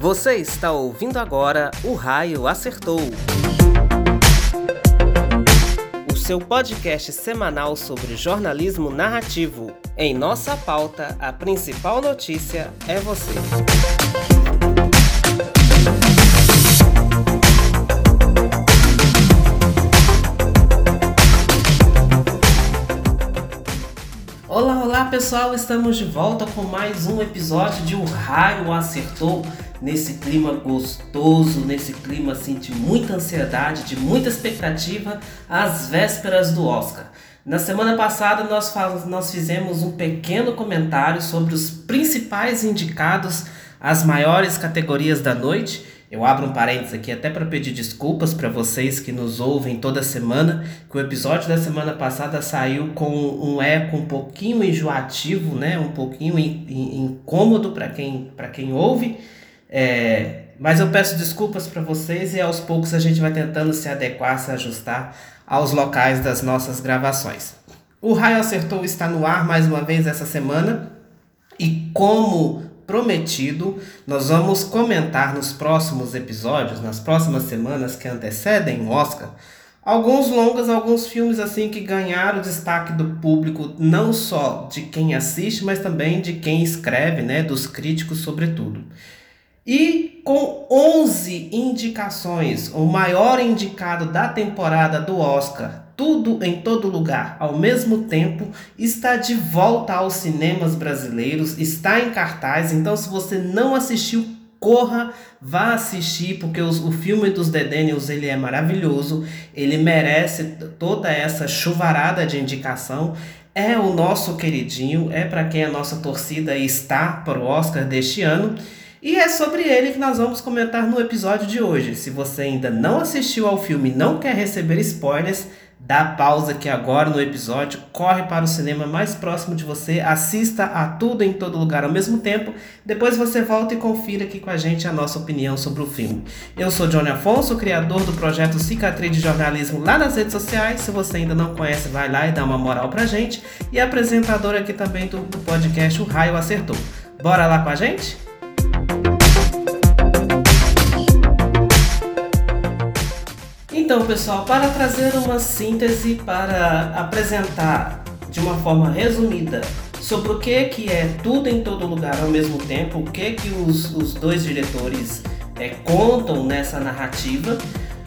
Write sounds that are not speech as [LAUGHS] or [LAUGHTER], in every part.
Você está ouvindo agora O Raio Acertou. O seu podcast semanal sobre jornalismo narrativo. Em nossa pauta, a principal notícia é você. Olá, olá pessoal, estamos de volta com mais um episódio de O Raio Acertou nesse clima gostoso, nesse clima assim de muita ansiedade, de muita expectativa, às vésperas do Oscar. Na semana passada nós, nós fizemos um pequeno comentário sobre os principais indicados às maiores categorias da noite. Eu abro um parênteses aqui até para pedir desculpas para vocês que nos ouvem toda semana, que o episódio da semana passada saiu com um eco um pouquinho enjoativo, né? um pouquinho incômodo para quem, quem ouve. É, mas eu peço desculpas para vocês e aos poucos a gente vai tentando se adequar, se ajustar aos locais das nossas gravações. O Raio Acertou está no ar mais uma vez essa semana e como prometido, nós vamos comentar nos próximos episódios, nas próximas semanas que antecedem o Oscar, alguns longas, alguns filmes assim que ganharam destaque do público, não só de quem assiste, mas também de quem escreve, né, dos críticos sobretudo. E com 11 indicações, o maior indicado da temporada do Oscar, tudo em todo lugar ao mesmo tempo, está de volta aos cinemas brasileiros, está em cartaz. Então, se você não assistiu, corra, vá assistir, porque os, o filme dos The Daniels ele é maravilhoso, ele merece toda essa chuvarada de indicação. É o nosso queridinho, é para quem a nossa torcida está para o Oscar deste ano. E é sobre ele que nós vamos comentar no episódio de hoje. Se você ainda não assistiu ao filme e não quer receber spoilers, dá pausa aqui agora no episódio, corre para o cinema mais próximo de você, assista a tudo em todo lugar ao mesmo tempo, depois você volta e confira aqui com a gente a nossa opinião sobre o filme. Eu sou Johnny Afonso, criador do projeto Cicatriz de Jornalismo lá nas redes sociais, se você ainda não conhece, vai lá e dá uma moral pra gente, e apresentador aqui também do, do podcast O Raio Acertou. Bora lá com a gente? Então, pessoal, para trazer uma síntese, para apresentar de uma forma resumida sobre o que, que é tudo em todo lugar ao mesmo tempo, o que, que os, os dois diretores é, contam nessa narrativa.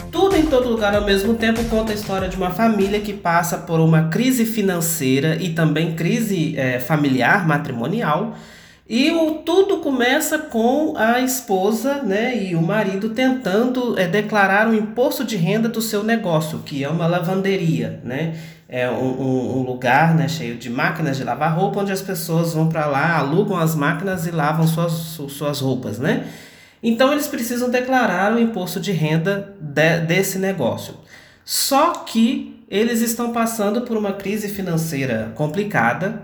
Tudo em todo lugar ao mesmo tempo conta a história de uma família que passa por uma crise financeira e também crise é, familiar, matrimonial e o, tudo começa com a esposa né, e o marido tentando é, declarar o imposto de renda do seu negócio, que é uma lavanderia. Né? É um, um, um lugar né, cheio de máquinas de lavar roupa, onde as pessoas vão para lá, alugam as máquinas e lavam suas, suas roupas. Né? Então eles precisam declarar o imposto de renda de, desse negócio. Só que eles estão passando por uma crise financeira complicada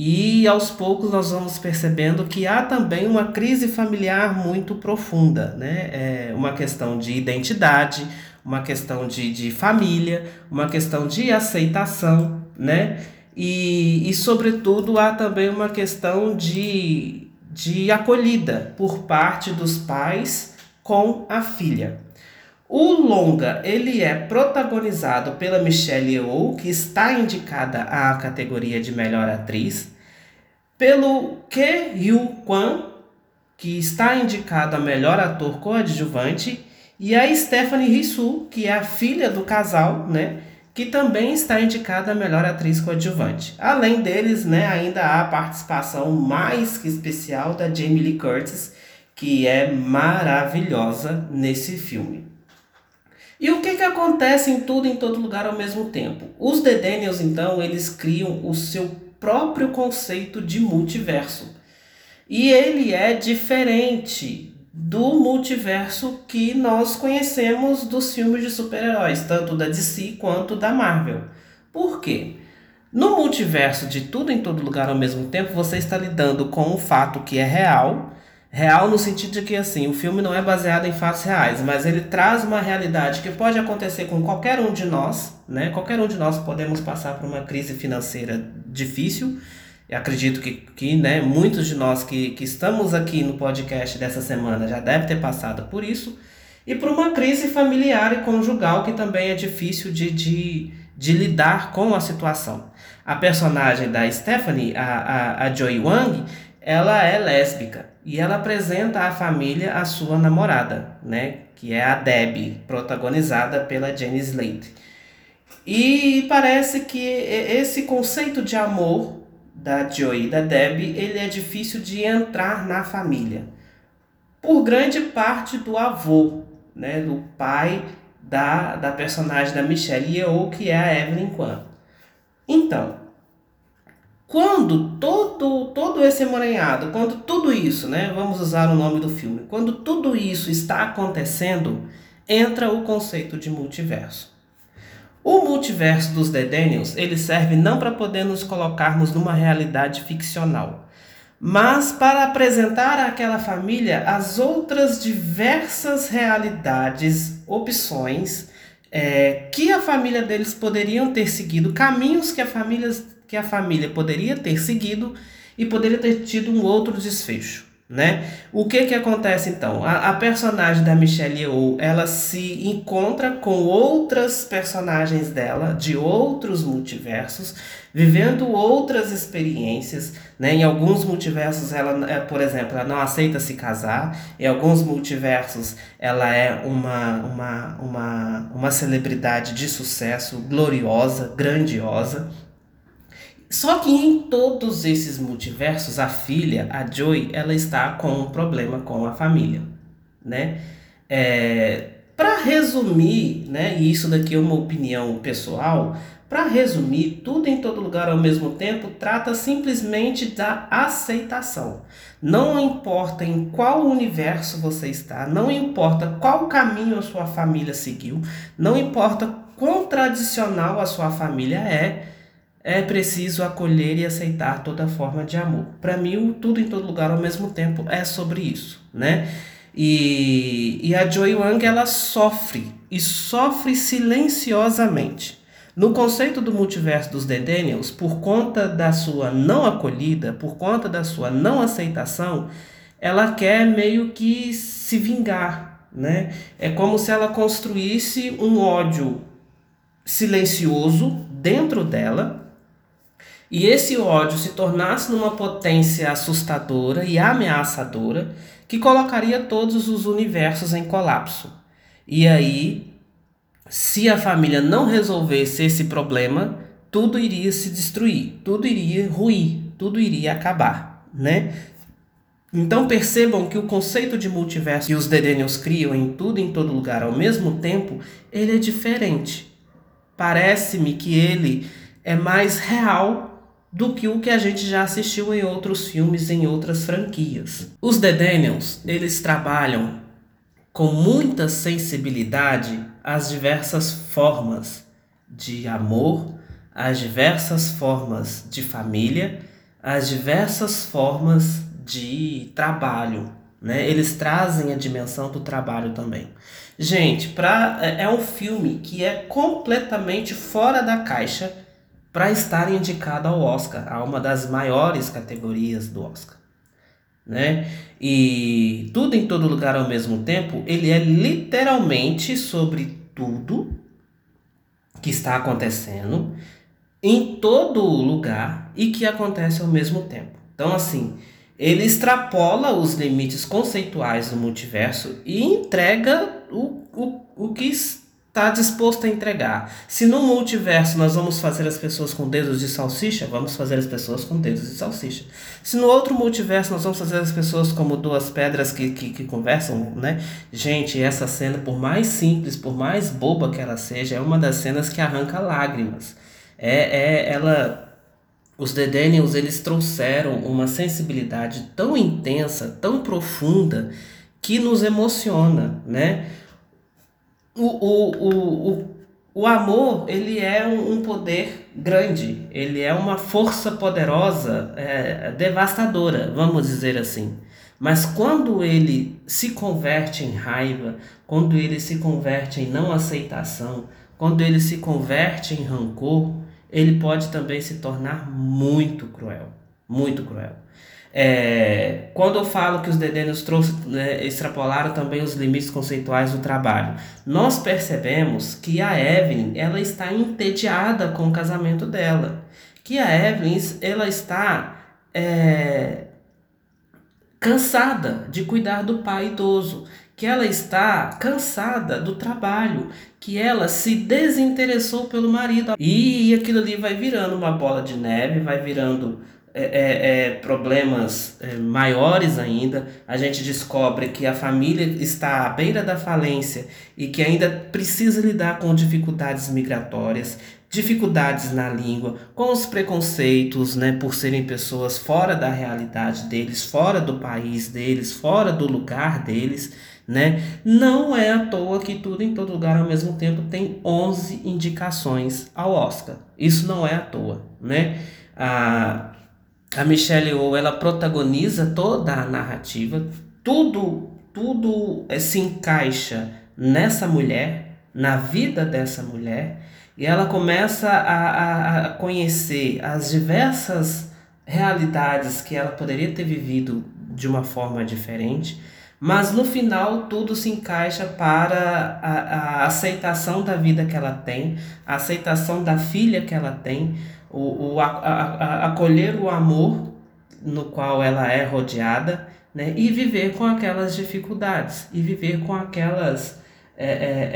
e aos poucos nós vamos percebendo que há também uma crise familiar muito profunda, né? É uma questão de identidade, uma questão de, de família, uma questão de aceitação, né? E, e, sobretudo, há também uma questão de, de acolhida por parte dos pais com a filha. O longa ele é protagonizado pela Michelle Yeoh, que está indicada à categoria de melhor atriz, pelo Ke Ryu Kwan, que está indicado a melhor ator coadjuvante, e a Stephanie Rissu, que é a filha do casal, né, que também está indicada a melhor atriz coadjuvante. Além deles, né, ainda há a participação mais que especial da Jamie Lee Curtis, que é maravilhosa nesse filme. E o que, que acontece em tudo em todo lugar ao mesmo tempo? Os The Daniels, então, eles criam o seu próprio conceito de multiverso. E ele é diferente do multiverso que nós conhecemos dos filmes de super-heróis, tanto da DC quanto da Marvel. Por quê? No multiverso de tudo em todo lugar ao mesmo tempo, você está lidando com um fato que é real Real no sentido de que assim, o filme não é baseado em fatos reais, mas ele traz uma realidade que pode acontecer com qualquer um de nós, né? Qualquer um de nós podemos passar por uma crise financeira difícil Eu acredito que, que né, muitos de nós que, que estamos aqui no podcast dessa semana já devem ter passado por isso. E por uma crise familiar e conjugal que também é difícil de, de, de lidar com a situação. A personagem da Stephanie, a, a, a Joy Wang, ela é lésbica e ela apresenta à família a sua namorada, né, que é a Debbie, protagonizada pela Jenny Slate. E parece que esse conceito de amor da Joy e da Debbie, ele é difícil de entrar na família. Por grande parte do avô, né, do pai da, da personagem da Michelle Yeoh, que é a Evelyn Kwan. Então, quando todo, todo esse emaranhado, quando tudo isso, né, vamos usar o nome do filme, quando tudo isso está acontecendo, entra o conceito de multiverso. O multiverso dos The Daniels, ele serve não para poder nos colocarmos numa realidade ficcional, mas para apresentar àquela família as outras diversas realidades, opções é, que a família deles poderiam ter seguido, caminhos que a, família, que a família poderia ter seguido e poderia ter tido um outro desfecho. Né? O que que acontece então? A, a personagem da Michelle Yeoh, ela se encontra com outras personagens dela de outros multiversos, vivendo outras experiências, né? Em alguns multiversos ela, é, por exemplo, ela não aceita se casar, em alguns multiversos ela é uma uma uma, uma celebridade de sucesso, gloriosa, grandiosa, só que em todos esses multiversos, a filha, a Joy, ela está com um problema com a família, né? É, para resumir, né, e isso daqui é uma opinião pessoal, para resumir, tudo em todo lugar ao mesmo tempo trata simplesmente da aceitação. Não importa em qual universo você está, não importa qual caminho a sua família seguiu, não importa quão tradicional a sua família é, é preciso acolher e aceitar toda forma de amor. Para mim, o tudo em todo lugar ao mesmo tempo é sobre isso, né? E, e a Joy Wang ela sofre e sofre silenciosamente. No conceito do multiverso dos The Daniels, por conta da sua não acolhida, por conta da sua não aceitação, ela quer meio que se vingar, né? É como se ela construísse um ódio silencioso dentro dela e esse ódio se tornasse numa potência assustadora e ameaçadora que colocaria todos os universos em colapso. E aí, se a família não resolvesse esse problema, tudo iria se destruir, tudo iria ruir, tudo iria acabar, né? Então percebam que o conceito de multiverso que os Dedenios criam em tudo em todo lugar ao mesmo tempo, ele é diferente. Parece-me que ele é mais real do que o que a gente já assistiu em outros filmes, em outras franquias. Os The Daniels, eles trabalham com muita sensibilidade as diversas formas de amor, as diversas formas de família, as diversas formas de trabalho. Né? Eles trazem a dimensão do trabalho também. Gente, pra, é, é um filme que é completamente fora da caixa para estar indicado ao Oscar, a uma das maiores categorias do Oscar. Né? E tudo em todo lugar ao mesmo tempo, ele é literalmente sobre tudo que está acontecendo em todo lugar e que acontece ao mesmo tempo. Então, assim, ele extrapola os limites conceituais do multiverso e entrega o, o, o que está disposto a entregar. Se no multiverso nós vamos fazer as pessoas com dedos de salsicha, vamos fazer as pessoas com dedos de salsicha. Se no outro multiverso nós vamos fazer as pessoas como duas pedras que, que, que conversam, né? Gente, essa cena, por mais simples, por mais boba que ela seja, é uma das cenas que arranca lágrimas. É, é ela os The Daniels, eles trouxeram uma sensibilidade tão intensa, tão profunda, que nos emociona, né? O, o, o, o, o amor ele é um, poder grande, ele é uma força poderosa, é, devastadora, vamos dizer assim. Mas quando ele se converte em raiva, quando ele se converte em não aceitação, quando ele se converte em rancor, ele pode também se tornar muito cruel. muito cruel. É, quando eu falo que os dedênios trouxe, né, extrapolaram também os limites conceituais do trabalho, nós percebemos que a Evelyn ela está entediada com o casamento dela, que a Evelyn ela está é, cansada de cuidar do pai idoso, que ela está cansada do trabalho, que ela se desinteressou pelo marido. E aquilo ali vai virando uma bola de neve, vai virando é, é, é, problemas é, maiores ainda. A gente descobre que a família está à beira da falência e que ainda precisa lidar com dificuldades migratórias, dificuldades na língua, com os preconceitos, né, por serem pessoas fora da realidade deles, fora do país deles, fora do lugar deles né? Não é à toa que tudo em todo lugar ao mesmo tempo tem 11 indicações ao Oscar. Isso não é à toa, né? A, a Michelle Yeoh, ela protagoniza toda a narrativa, tudo tudo é, se encaixa nessa mulher, na vida dessa mulher, e ela começa a, a, a conhecer as diversas realidades que ela poderia ter vivido de uma forma diferente. Mas no final tudo se encaixa para a, a aceitação da vida que ela tem, a aceitação da filha que ela tem, o, o a, a, acolher o amor no qual ela é rodeada, né? e viver com aquelas dificuldades, e viver com aquelas é, é,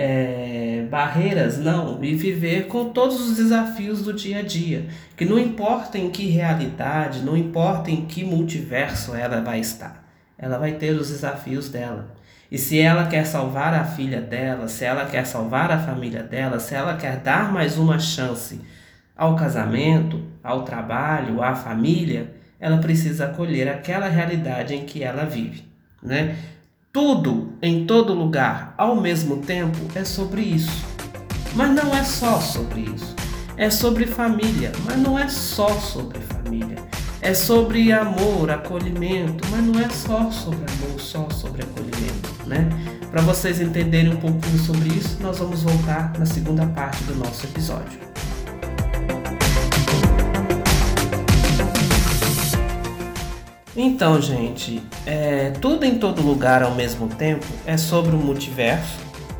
é, barreiras, não, e viver com todos os desafios do dia a dia, que não importa em que realidade, não importa em que multiverso ela vai estar ela vai ter os desafios dela. E se ela quer salvar a filha dela, se ela quer salvar a família dela, se ela quer dar mais uma chance ao casamento, ao trabalho, à família, ela precisa acolher aquela realidade em que ela vive, né? Tudo em todo lugar ao mesmo tempo é sobre isso. Mas não é só sobre isso. É sobre família, mas não é só sobre família. É sobre amor, acolhimento, mas não é só sobre amor, só sobre acolhimento, né? Para vocês entenderem um pouquinho sobre isso, nós vamos voltar na segunda parte do nosso episódio. Então, gente, é, tudo em todo lugar ao mesmo tempo é sobre o multiverso,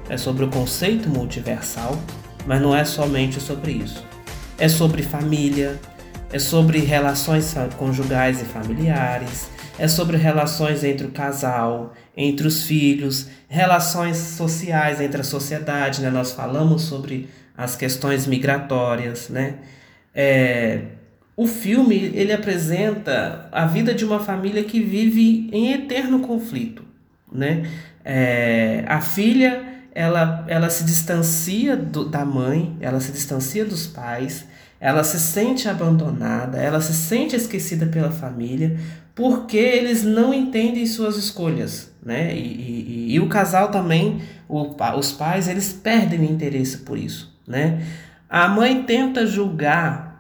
é sobre o conceito multiversal, mas não é somente sobre isso. É sobre família, é sobre relações conjugais e familiares, é sobre relações entre o casal, entre os filhos, relações sociais entre a sociedade, né? Nós falamos sobre as questões migratórias, né? É, o filme ele apresenta a vida de uma família que vive em eterno conflito, né? É, a filha ela, ela se distancia do, da mãe, ela se distancia dos pais, ela se sente abandonada, ela se sente esquecida pela família, porque eles não entendem suas escolhas, né? E, e, e o casal também, o, os pais, eles perdem o interesse por isso, né? A mãe tenta julgar,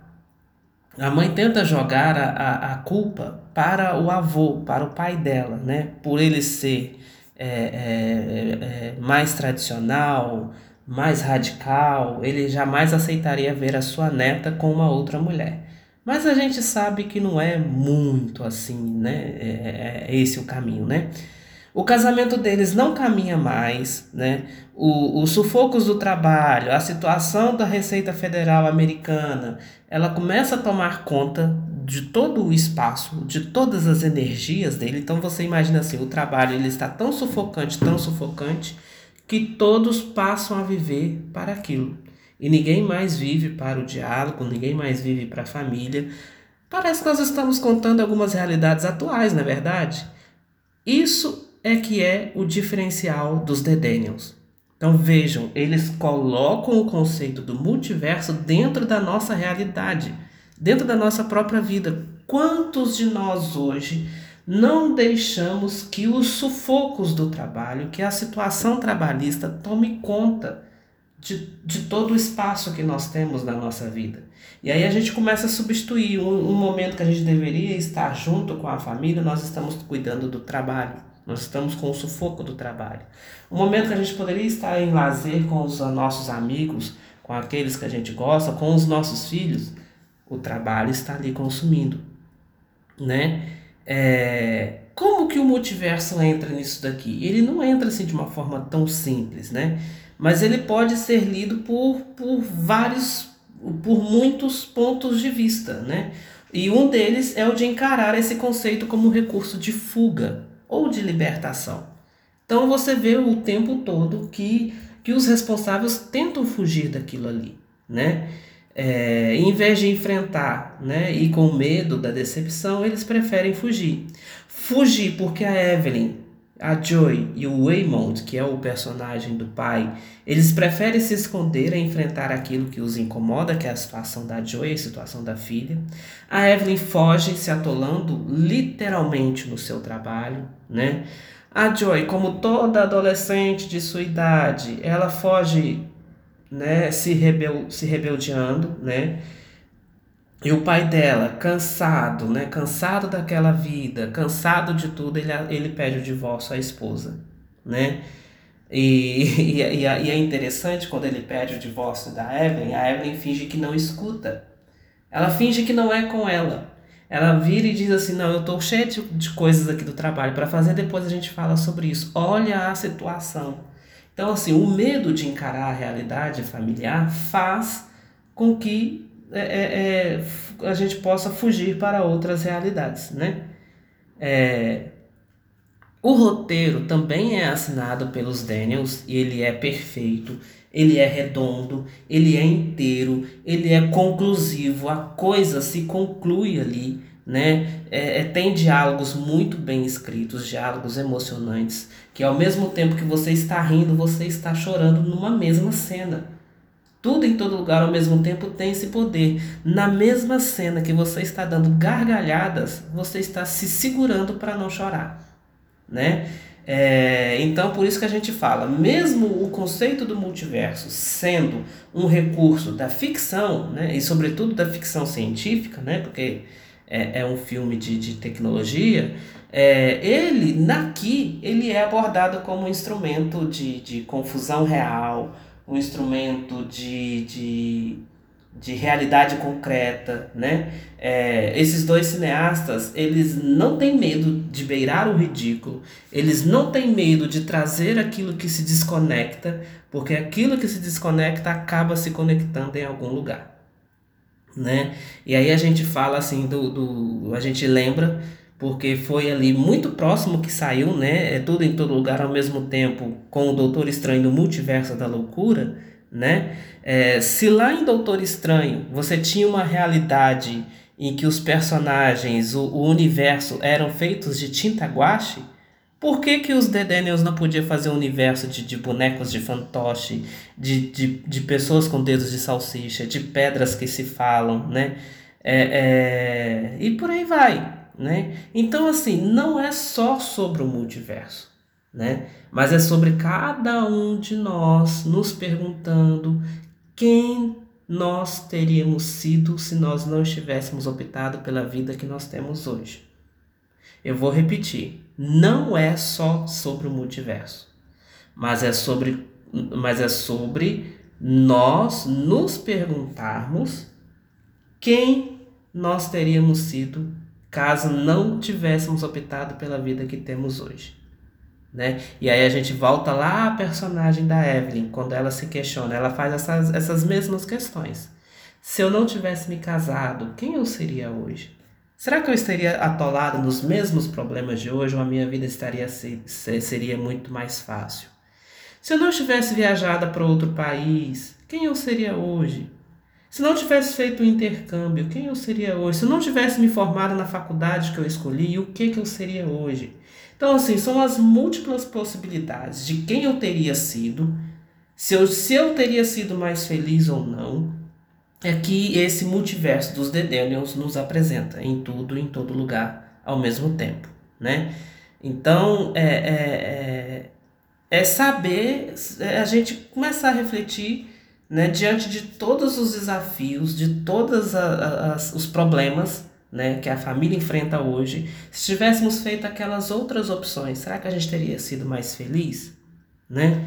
a mãe tenta jogar a, a, a culpa para o avô, para o pai dela, né? Por ele ser é, é, é, mais tradicional, mais radical, ele jamais aceitaria ver a sua neta com uma outra mulher. Mas a gente sabe que não é muito assim, né? É, é, é esse o caminho, né? O casamento deles não caminha mais, né? O, os sufocos do trabalho, a situação da Receita Federal Americana, ela começa a tomar conta de todo o espaço, de todas as energias dele. Então você imagina assim, o trabalho ele está tão sufocante, tão sufocante, que todos passam a viver para aquilo. E ninguém mais vive para o diálogo, ninguém mais vive para a família. Parece que nós estamos contando algumas realidades atuais, não é verdade? Isso é que é o diferencial dos The Daniels. Então vejam, eles colocam o conceito do multiverso dentro da nossa realidade, dentro da nossa própria vida. Quantos de nós hoje não deixamos que os sufocos do trabalho, que a situação trabalhista tome conta de, de todo o espaço que nós temos na nossa vida. E aí a gente começa a substituir um, um momento que a gente deveria estar junto com a família, nós estamos cuidando do trabalho. Nós estamos com o sufoco do trabalho. Um momento que a gente poderia estar em lazer com os nossos amigos, com aqueles que a gente gosta, com os nossos filhos, o trabalho está ali consumindo. né? É, como que o multiverso entra nisso daqui? Ele não entra assim de uma forma tão simples, né? Mas ele pode ser lido por, por vários, por muitos pontos de vista, né? E um deles é o de encarar esse conceito como um recurso de fuga ou de libertação. Então você vê o tempo todo que, que os responsáveis tentam fugir daquilo ali, né? É, em vez de enfrentar né, e com medo da decepção, eles preferem fugir. Fugir porque a Evelyn, a Joy e o Waymond, que é o personagem do pai, eles preferem se esconder a enfrentar aquilo que os incomoda, que é a situação da Joy, a situação da filha. A Evelyn foge se atolando literalmente no seu trabalho, né? A Joy, como toda adolescente de sua idade, ela foge né, se, rebel, se rebeldeando, né? E o pai dela, cansado, né, cansado daquela vida, cansado de tudo, ele, ele pede o divórcio à esposa, né? E, [LAUGHS] e, e, é interessante quando ele pede o divórcio da Evelyn, a Evelyn finge que não escuta. Ela finge que não é com ela. Ela vira e diz assim: Não, eu estou cheia de, de coisas aqui do trabalho para fazer, depois a gente fala sobre isso. Olha a situação. Então, assim, o medo de encarar a realidade familiar faz com que é, é, é a gente possa fugir para outras realidades, né? É, o roteiro também é assinado pelos Daniels e ele é perfeito, ele é redondo, ele é inteiro, ele é conclusivo, a coisa se conclui ali né? É, é, tem diálogos muito bem escritos, diálogos emocionantes, que ao mesmo tempo que você está rindo, você está chorando numa mesma cena. Tudo em todo lugar ao mesmo tempo tem esse poder. Na mesma cena que você está dando gargalhadas, você está se segurando para não chorar, né? É, então, por isso que a gente fala, mesmo o conceito do multiverso sendo um recurso da ficção, né, e sobretudo da ficção científica, né, porque é, é um filme de, de tecnologia, é, ele, naqui, ele é abordado como um instrumento de, de confusão real, um instrumento de, de, de realidade concreta, né? É, esses dois cineastas, eles não têm medo de beirar o ridículo, eles não têm medo de trazer aquilo que se desconecta, porque aquilo que se desconecta acaba se conectando em algum lugar né? E aí a gente fala assim do, do a gente lembra porque foi ali muito próximo que saiu, né? É tudo em todo lugar ao mesmo tempo com o Doutor Estranho no Multiverso da Loucura, né? É, se lá em Doutor Estranho você tinha uma realidade em que os personagens, o, o universo eram feitos de tinta guache, por que, que os The Daniels não podiam fazer um universo de, de bonecos de fantoche, de, de, de pessoas com dedos de salsicha, de pedras que se falam, né? É, é, e por aí vai, né? Então, assim, não é só sobre o multiverso, né? Mas é sobre cada um de nós nos perguntando quem nós teríamos sido se nós não estivéssemos optado pela vida que nós temos hoje. Eu vou repetir não é só sobre o multiverso, mas é sobre, mas é sobre nós nos perguntarmos quem nós teríamos sido caso não tivéssemos optado pela vida que temos hoje. Né? E aí a gente volta lá à personagem da Evelyn, quando ela se questiona, ela faz essas, essas mesmas questões. Se eu não tivesse me casado, quem eu seria hoje? Será que eu estaria atolado nos mesmos problemas de hoje ou a minha vida estaria seria muito mais fácil? Se eu não tivesse viajado para outro país, quem eu seria hoje? Se não tivesse feito o intercâmbio, quem eu seria hoje? Se não tivesse me formado na faculdade que eu escolhi, o que, que eu seria hoje? Então, assim, são as múltiplas possibilidades de quem eu teria sido, se eu, se eu teria sido mais feliz ou não, é que esse multiverso dos Daniels nos apresenta em tudo, em todo lugar, ao mesmo tempo, né? Então, é, é, é, é saber, é a gente começar a refletir né, diante de todos os desafios, de todos os problemas né, que a família enfrenta hoje. Se tivéssemos feito aquelas outras opções, será que a gente teria sido mais feliz? Né?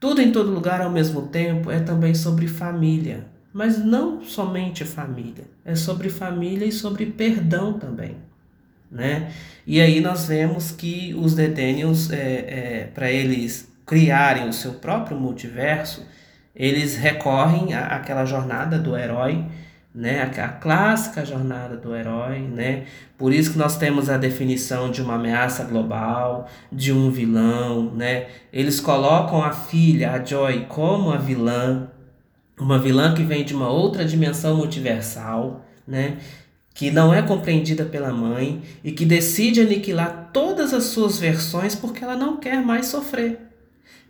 Tudo em todo lugar ao mesmo tempo é também sobre família. Mas não somente família, é sobre família e sobre perdão também. né? E aí nós vemos que os Dedenions, é, é, para eles criarem o seu próprio multiverso, eles recorrem àquela jornada do herói, né? A, a clássica jornada do herói, né? Por isso que nós temos a definição de uma ameaça global, de um vilão, né? Eles colocam a filha, a Joy, como a vilã, uma vilã que vem de uma outra dimensão multiversal, né? Que não é compreendida pela mãe e que decide aniquilar todas as suas versões porque ela não quer mais sofrer.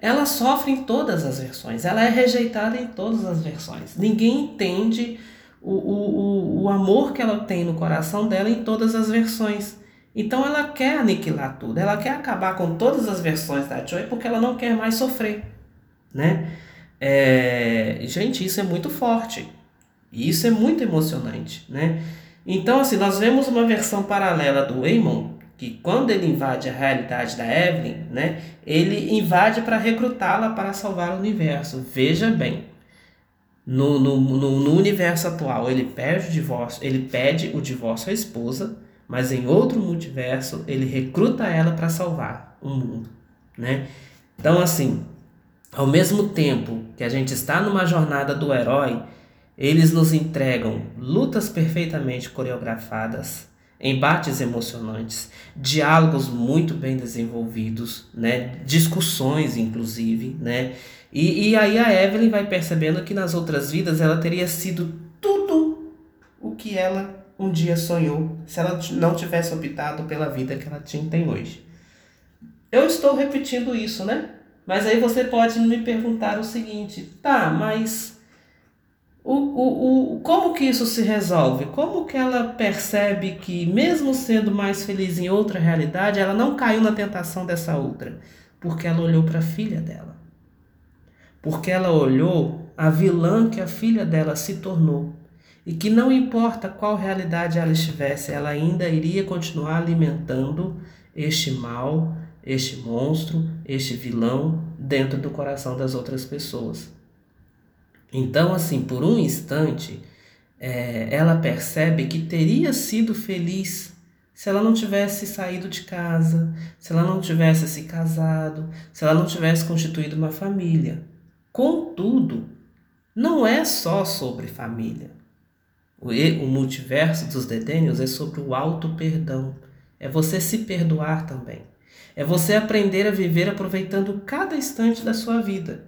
Ela sofre em todas as versões, ela é rejeitada em todas as versões. Ninguém entende o, o, o amor que ela tem no coração dela em todas as versões. Então ela quer aniquilar tudo, ela quer acabar com todas as versões da Joy porque ela não quer mais sofrer, né? É, gente, isso é muito forte. E isso é muito emocionante, né? Então, assim, nós vemos uma versão paralela do Eamon, que quando ele invade a realidade da Evelyn, né, ele invade para recrutá-la para salvar o universo. Veja bem, no, no, no, no, universo atual ele pede o divórcio, ele pede o divórcio à esposa, mas em outro multiverso ele recruta ela para salvar o mundo, né? Então assim, ao mesmo tempo que a gente está numa jornada do herói, eles nos entregam lutas perfeitamente coreografadas, embates emocionantes, diálogos muito bem desenvolvidos, né? discussões inclusive, né? E, e aí a Evelyn vai percebendo que nas outras vidas ela teria sido tudo o que ela um dia sonhou se ela não tivesse optado pela vida que ela tinha, tem hoje. Eu estou repetindo isso, né? Mas aí você pode me perguntar o seguinte, tá, mas o, o, o, como que isso se resolve? Como que ela percebe que, mesmo sendo mais feliz em outra realidade, ela não caiu na tentação dessa outra? Porque ela olhou para a filha dela. Porque ela olhou a vilã que a filha dela se tornou. E que não importa qual realidade ela estivesse, ela ainda iria continuar alimentando este mal, este monstro, este vilão dentro do coração das outras pessoas. Então, assim, por um instante, é, ela percebe que teria sido feliz se ela não tivesse saído de casa, se ela não tivesse se casado, se ela não tivesse constituído uma família. Contudo, não é só sobre família. O, o multiverso dos dedênios é sobre o auto-perdão. É você se perdoar também. É você aprender a viver aproveitando cada instante da sua vida.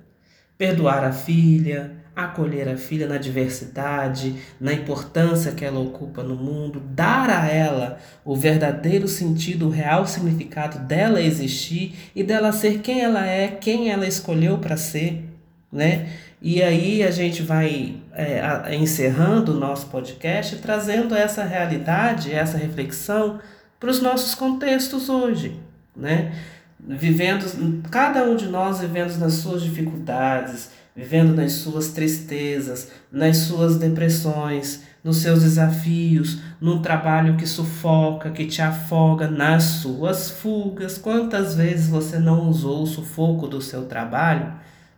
Perdoar a filha, acolher a filha na diversidade, na importância que ela ocupa no mundo, dar a ela o verdadeiro sentido, o real significado dela existir e dela ser quem ela é, quem ela escolheu para ser, né? E aí a gente vai é, encerrando o nosso podcast trazendo essa realidade, essa reflexão para os nossos contextos hoje né? Vivendo, cada um de nós vivendo nas suas dificuldades, vivendo nas suas tristezas, nas suas depressões, nos seus desafios, num trabalho que sufoca, que te afoga, nas suas fugas. Quantas vezes você não usou o sufoco do seu trabalho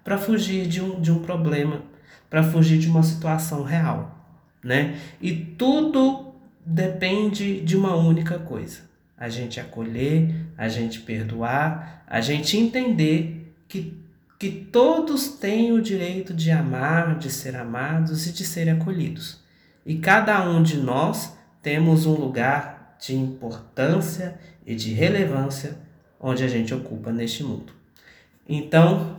para fugir de um, de um problema, para fugir de uma situação real, né? E tudo depende de uma única coisa: a gente acolher, a gente perdoar, a gente entender que, que todos têm o direito de amar, de ser amados e de serem acolhidos. E cada um de nós temos um lugar de importância e de relevância onde a gente ocupa neste mundo. Então,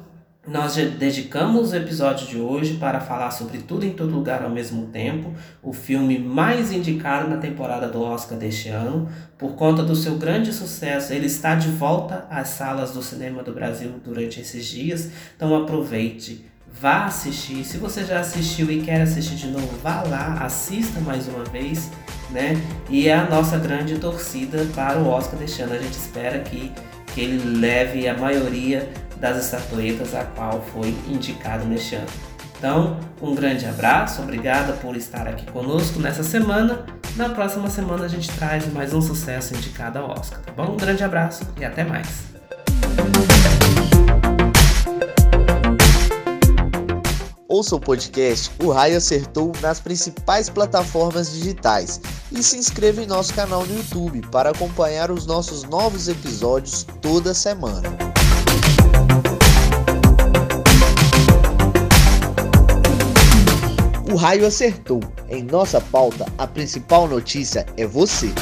nós dedicamos o episódio de hoje para falar sobre Tudo em Todo Lugar ao mesmo tempo, o filme mais indicado na temporada do Oscar deste ano. Por conta do seu grande sucesso, ele está de volta às salas do cinema do Brasil durante esses dias. Então aproveite, vá assistir. Se você já assistiu e quer assistir de novo, vá lá, assista mais uma vez, né? E é a nossa grande torcida para o Oscar deste ano. A gente espera que, que ele leve a maioria das estatuetas a qual foi indicado neste ano. Então, um grande abraço, obrigada por estar aqui conosco nessa semana. Na próxima semana a gente traz mais um sucesso indicado ao Oscar, tá bom? Um grande abraço e até mais. Ouça o podcast O Raio Acertou nas principais plataformas digitais e se inscreva em nosso canal no YouTube para acompanhar os nossos novos episódios toda semana. O raio acertou. Em nossa pauta, a principal notícia é você.